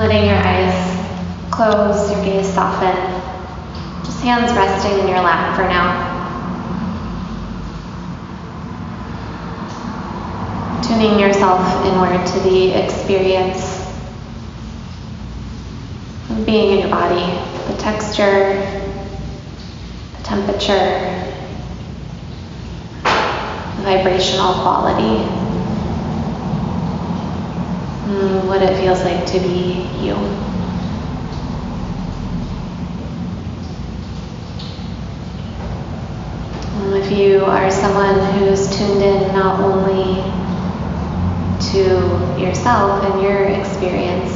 letting your eyes close, your gaze soften. Just hands resting in your lap for now. Tuning yourself inward to the experience of being in your body, the texture, the temperature, the vibrational quality, Mm, what it feels like to be you. Um, if you are someone who's tuned in not only to yourself and your experience,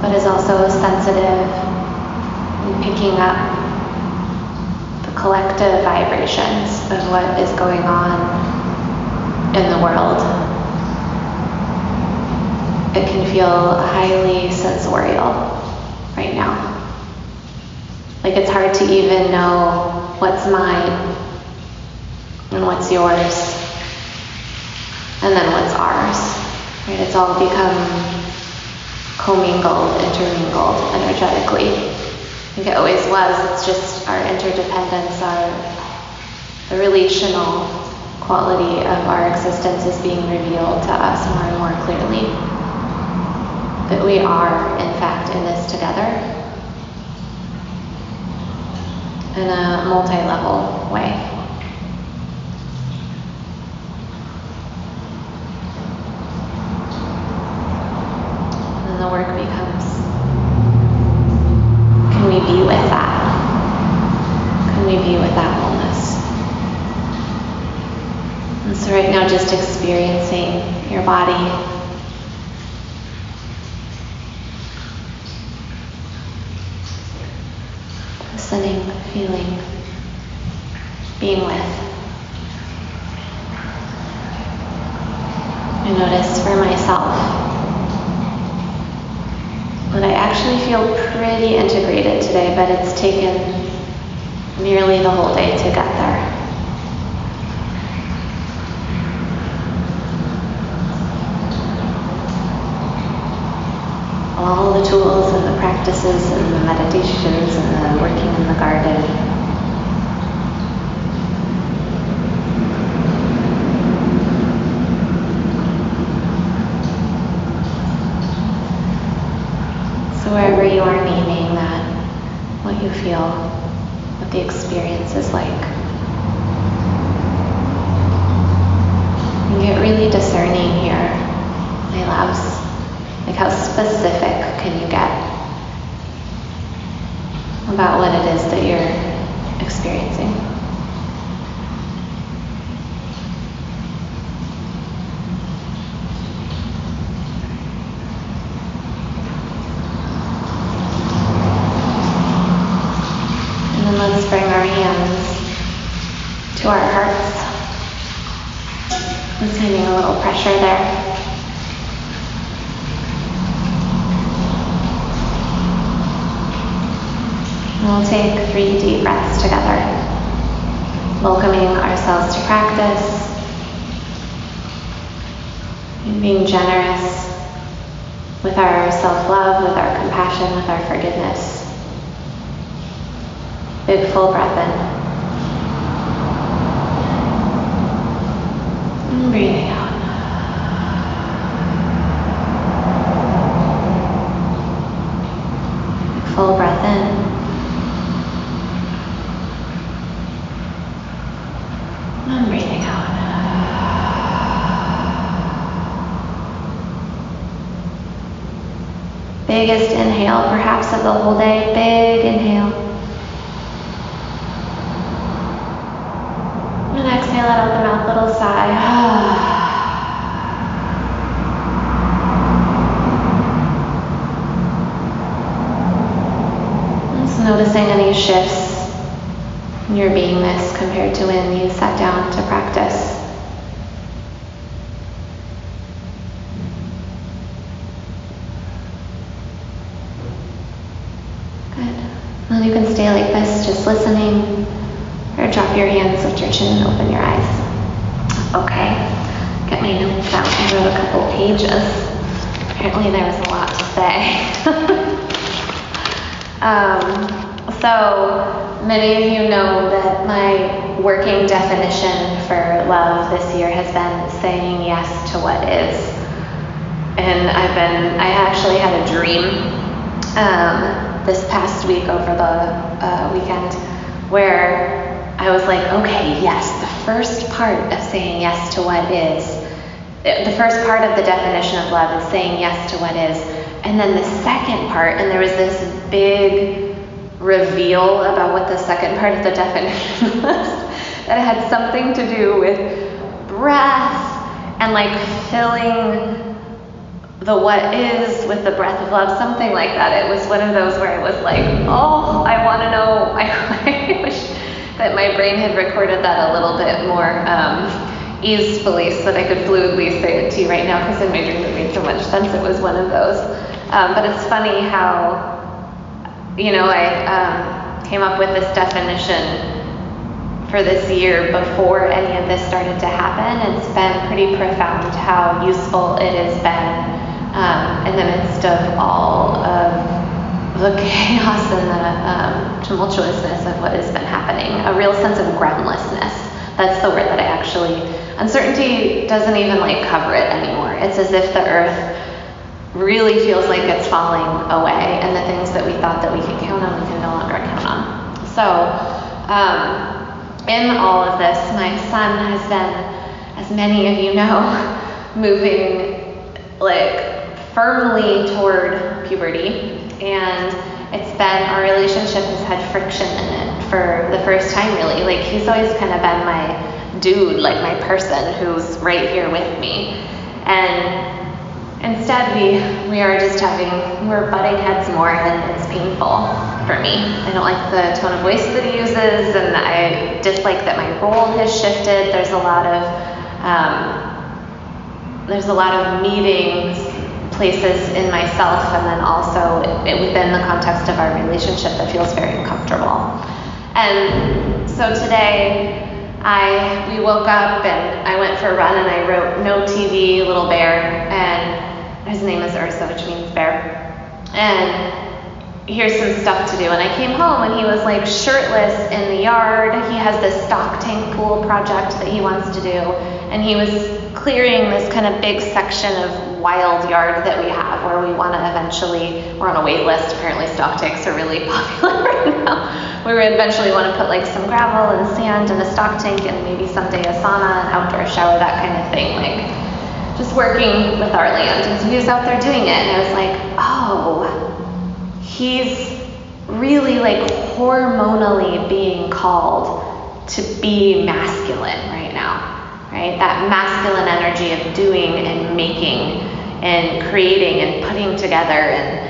but is also sensitive in picking up the collective vibrations of what is going on in the world, it can feel highly sensorial right now. Like it's hard to even know what's mine and what's yours and then what's ours. Right? It's all become commingled, intermingled energetically. I think it always was. It's just our interdependence, our the relational quality of our existence is being revealed to us more and more clearly. That we are, in fact, in this together in a multi-level way. And then the work becomes, can we be with that? Can we be with that wholeness? And so right now just experiencing your body listening, feeling, being with. I notice for myself that I actually feel pretty integrated today, but it's taken nearly the whole day to get there. all the tools and the practices and the meditations and the working in the garden. So wherever you are naming that, what you feel, what the experience is like. You get really discerning here, my loves. Like how specific can you get about what it is that you're experiencing? And then let's bring our hands to our hearts. I'm sending a little pressure there. We'll take three deep breaths together, welcoming ourselves to practice, and being generous with our self-love, with our compassion, with our forgiveness. Big full breath in. And breathing out. full breath in. And breathing out. Biggest inhale, perhaps of the whole day. Big inhale. And exhale out of the mouth, little sigh. Just noticing any shifts your beingness compared to when you sat down to practice. Good. Well, you can stay like this, just listening, or drop your hands, lift your chin, and open your eyes. Okay. Get my notes out I wrote a couple pages. apparently there was a lot to say. um, so, many of you know that my working definition for love this year has been saying yes to what is. And I've been, I actually had a dream um, past week over the uh, weekend where I was like, okay, yes, the first part of saying yes to what is, the first part of the definition of love is saying yes to what is. And then the second part, and there was this big reveal about what the second part of the definition was, that it had something to do with breath and like filling the what is with the breath of love, something like that. It was one of those where I was like, oh, I want to know. I, I wish that my brain had recorded that a little bit more um, so that I could fluidly say it to you right now because in my dream it made so much sense. It was one of those. Um, but it's funny how, you know, I um, came up with this definition for this year before any of this started to happen. It's been pretty profound how useful it has been um, in the midst of all of the chaos and the um, tumultuousness of what has been happening, a real sense of groundlessness. That's the word that I actually, uncertainty doesn't even like cover it anymore. It's as if the earth really feels like it's falling away, and the things that we thought that we could count on, we can no longer count on. So, um, in all of this, my son has been, as many of you know, moving like firmly toward puberty and it's been our relationship has had friction in it for the first time really. Like he's always kind of been my dude like my person who's right here with me. And instead we we are just having we're butting heads more and it's painful for me. I don't like the tone of voice that he uses and i dislike that my role has shifted. There's a lot of um, there's a lot of meetings places in myself and then also within the context of our relationship that feels very uncomfortable. And so today, I we woke up and I went for a run and I wrote no TV, little bear, and his name is Ursa, which means bear. And here's some stuff to do. And I came home and he was like shirtless in the yard. He has this stock tank pool project that he wants to do. And he was clearing this kind of big section of wild yard that we have where we want to eventually, we're on a wait list. Apparently, stock tanks are really popular right now. We eventually want to put like some gravel and sand in a stock tank and maybe someday a sauna, an outdoor shower, that kind of thing. Like just working with our land. And so he was out there doing it. And I was like, oh, he's really like hormonally being called to be masculine right now, right? That masculine energy of doing and making and creating and putting together and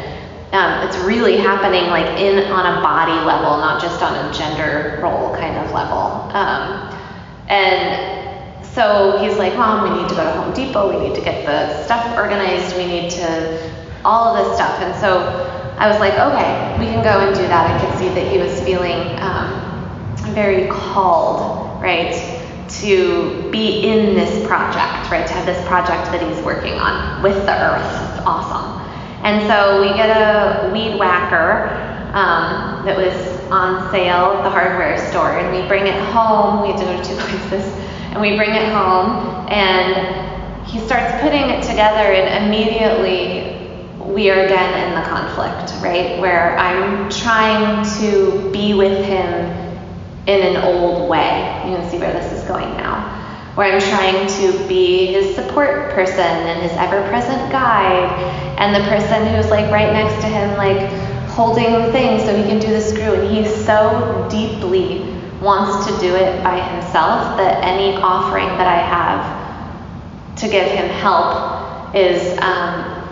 um, it's really happening like in on a body level, not just on a gender role kind of level. Um, and so he's like, Mom, we need to go to Home Depot. We need to get the stuff organized. We need to all of this stuff. And so I was like, okay, we can go and do that. I could see that he was feeling um, very called, right, to be in this project, right, to have this project that he's working on with the earth. It's awesome. And so we get a weed whacker um, that was on sale at the hardware store, and we bring it home. We had to go to two places, and we bring it home, and he starts putting it together, and immediately we are again in the conflict, right? Where I'm trying to be with him in an old way. You can see where this is going now. Where I'm trying to be his support person and his ever present guide, and the person who's like right next to him, like holding the thing so he can do the screw. And he so deeply wants to do it by himself that any offering that I have to give him help is um,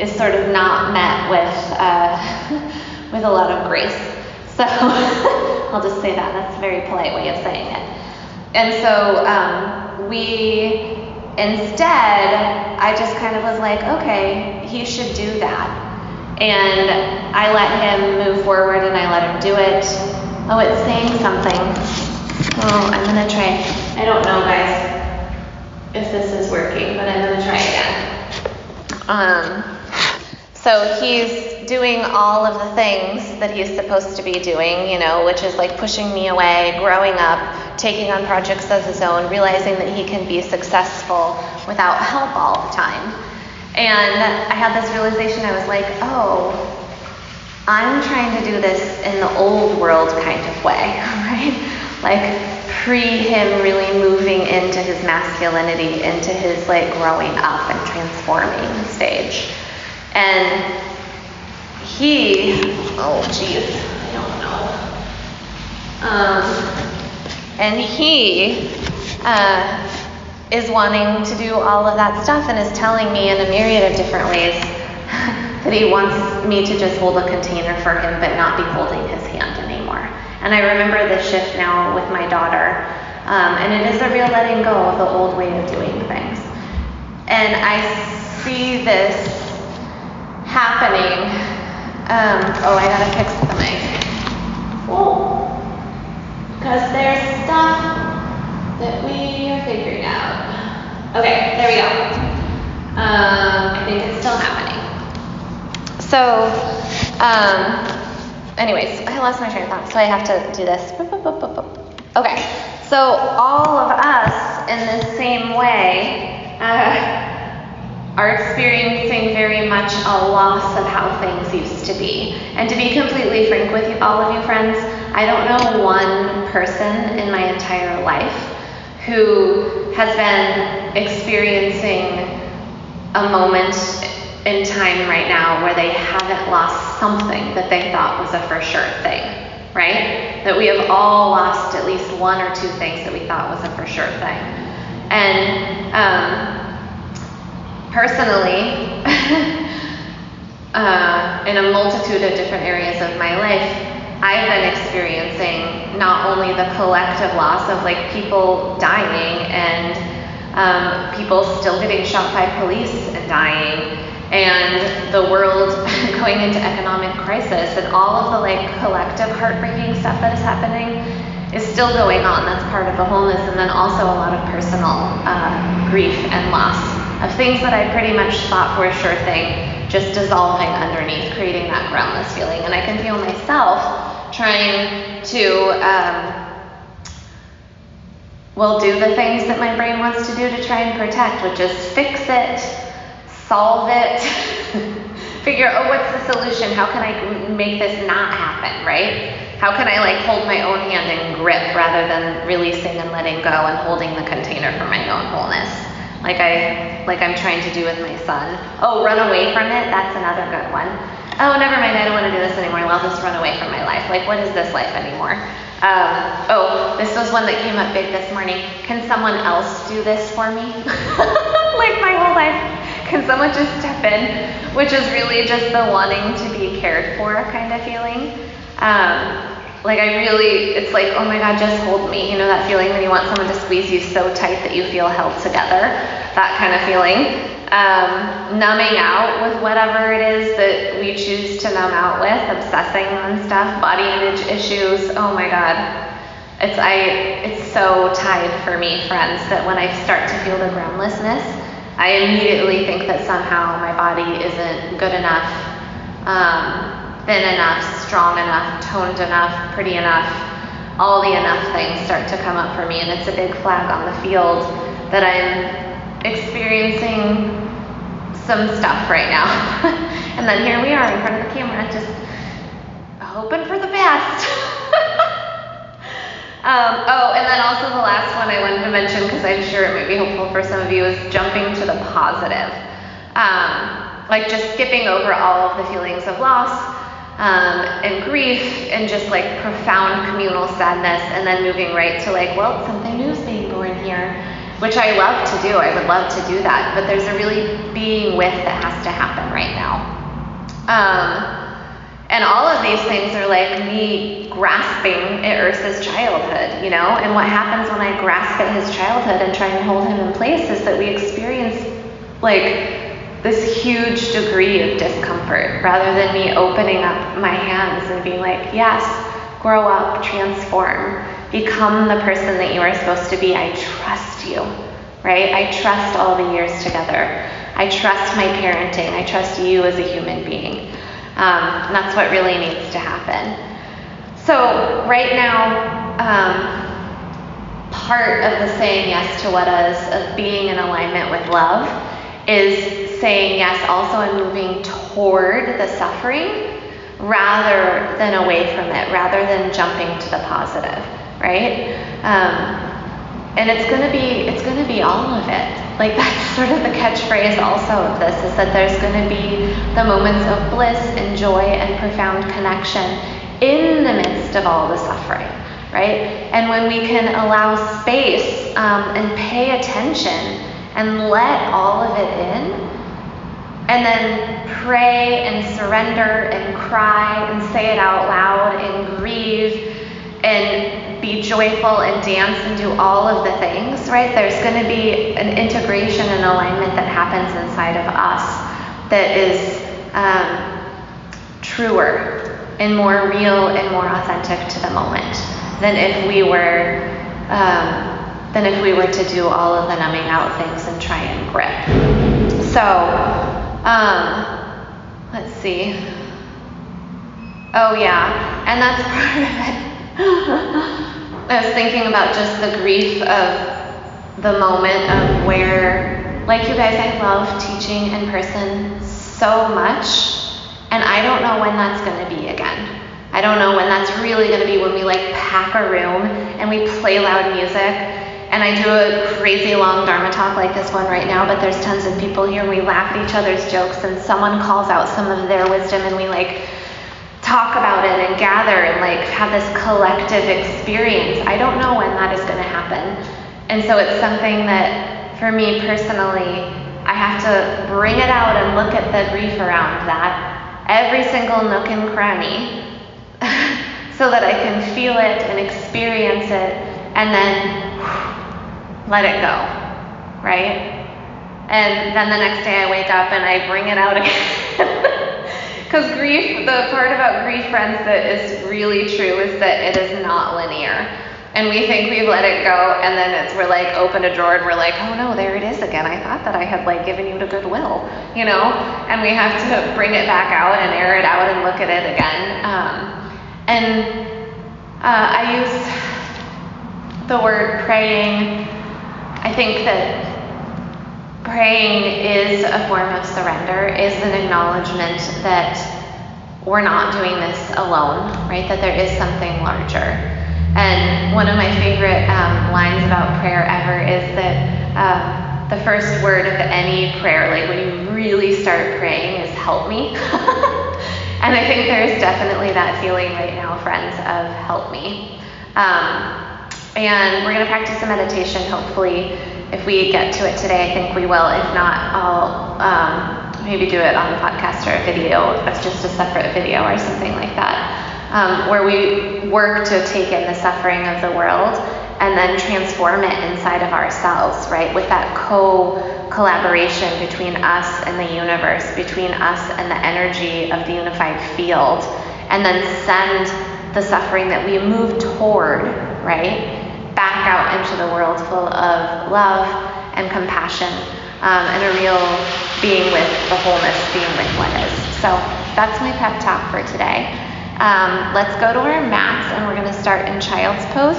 is sort of not met with uh, with a lot of grace. So I'll just say that. That's a very polite way of saying it. And so um, we instead, I just kind of was like, okay, he should do that. And I let him move forward and I let him do it. Oh, it's saying something. Oh, I'm gonna try. I don't know, guys, if this is working, but I'm gonna try again. Um, so he's doing all of the things that he's supposed to be doing, you know, which is like pushing me away, growing up, taking on projects as his own, realizing that he can be successful without help all the time. And I had this realization I was like, oh, I'm trying to do this in the old world kind of way, right? Like pre him really moving into his masculinity, into his like growing up and transforming stage. And he, oh jeez, I don't know. Um, and he uh, is wanting to do all of that stuff and is telling me in a myriad of different ways that he wants me to just hold a container for him but not be holding his hand anymore. And I remember the shift now with my daughter. Um, and it is a real letting go of the old way of doing things. And I see this happening. Um, oh, I gotta fix the mic. Oh, because there's stuff that we are figuring out. Okay, there we go. Um, I think it's still happening. So, um, anyways, I lost my train of thought, so I have to do this. Okay, so all of us in the same way. Uh, are experiencing very much a loss of how things used to be. And to be completely frank with you, all of you friends, I don't know one person in my entire life who has been experiencing a moment in time right now where they haven't lost something that they thought was a for sure thing, right? That we have all lost at least one or two things that we thought was a for sure thing. And um, personally, uh, in a multitude of different areas of my life, I've been experiencing not only the collective loss of like people dying and um, people still getting shot by police and dying, and the world going into economic crisis, and all of the like collective heartbreaking stuff that is happening is still going on. That's part of the wholeness, and then also a lot of personal uh, grief and loss of things that I pretty much thought were a sure thing just dissolving underneath, creating that groundless feeling. And I can feel myself trying to, um, well, do the things that my brain wants to do to try and protect, which is fix it, solve it, figure oh, what's the solution? How can I make this not happen, right? How can I like hold my own hand and grip rather than releasing and letting go and holding the container for my own wholeness? Like I like I'm trying to do with my son. Oh, run away from it. That's another good one. Oh, never mind. I don't want to do this anymore. I'll just run away from my life. Like, what is this life anymore? Um, oh, this was one that came up big this morning. Can someone else do this for me? like my whole life. Can someone just step in? Which is really just the wanting to be cared for kind of feeling. Um, like I really, it's like, oh my God, just hold me. You know that feeling when you want someone to squeeze you so tight that you feel held together. That kind of feeling. Um, numbing out with whatever it is that we choose to numb out with, obsessing on stuff, body image issues. Oh my God, it's I. It's so tied for me, friends, that when I start to feel the groundlessness, I immediately think that somehow my body isn't good enough. Um, thin enough, strong enough, toned enough, pretty enough, all the enough things start to come up for me, and it's a big flag on the field that I'm experiencing some stuff right now. and then here we are in front of the camera, just hoping for the best. um, oh, and then also the last one I wanted to mention, because I'm sure it might be helpful for some of you, is jumping to the positive. Um, like just skipping over all of the feelings of loss um, and grief and just like profound communal sadness, and then moving right to like, well, something new is being born here, which I love to do. I would love to do that, but there's a really being with that has to happen right now. Um, and all of these things are like me grasping at Ursa's childhood, you know? And what happens when I grasp at his childhood and try and hold him in place is that we experience like this huge degree of discomfort rather than me opening up my hands and being like, yes, grow up, transform, become the person that you are supposed to be. I trust you, right? I trust all the years together. I trust my parenting. I trust you as a human being. Um, and that's what really needs to happen. So, right now, um, part of the saying yes to what is, of being in alignment with love, is saying yes also and moving toward the suffering rather than away from it, rather than jumping to the positive, right? Um, and it's to be it's to be all of it like that's sort of the catchphrase also of this is that there's to be the moments of bliss and joy and profound connection in the midst of all the suffering right and when we can allow space um, and pay attention and let all of it in and then pray and surrender and cry and say it out loud and grieve and be joyful and dance and do all of the things, right? There's going to be an integration and alignment that happens inside of us that is um, truer and more real and more authentic to the moment than if we were um, than if we were to do all of the numbing out things and try and grip. So, um, let's see. Oh yeah, and that's part of it. I was thinking about just the grief of the moment of where, like you guys, I love teaching in person so much, and I don't know when that's going to be again. I don't know when that's really going to be when we like pack a room and we play loud music. And I do a crazy long Dharma talk like this one right now, but there's tons of people here and we laugh at each other's jokes and someone calls out some of their wisdom and we like talk about it and gather and like have this collective experience. I don't know when that is going to happen. And so it's something that for me personally, I have to bring it out and look at the grief around that, every single nook and cranny, so that I can feel it and experience it and then let it go, right? And then the next day I wake up and I bring it out again. Because grief, the part about grief, friends, that is really true is that it is not linear. And we think we've let it go, and then it's we're like open a drawer and we're like, oh no, there it is again. I thought that I had like given you to goodwill, you know. And we have to bring it back out and air it out and look at it again. Um, and uh, I use the word praying. I think that praying is a form of surrender, is an acknowledgement that we're not doing this alone, right? That there is something larger. And one of my favorite um, lines about prayer ever is that uh, the first word of any prayer, like when you really start praying, is help me. and I think there's definitely that feeling right now, friends, of help me. Um, and we're going to practice a meditation, hopefully, if we get to it today, I think we will. If not, I'll um, maybe do it on the podcast or a video. That's just a separate video or something like that. Um, where we work to take in the suffering of the world and then transform it inside of ourselves, right? With that co collaboration between us and the universe, between us and the energy of the unified field, and then send the suffering that we move toward, right? Back out into the world full of love and compassion um, and a real being with the wholeness, being with what is. So that's my pep talk for today. Um, let's go to our mats and we're going to start in child's pose.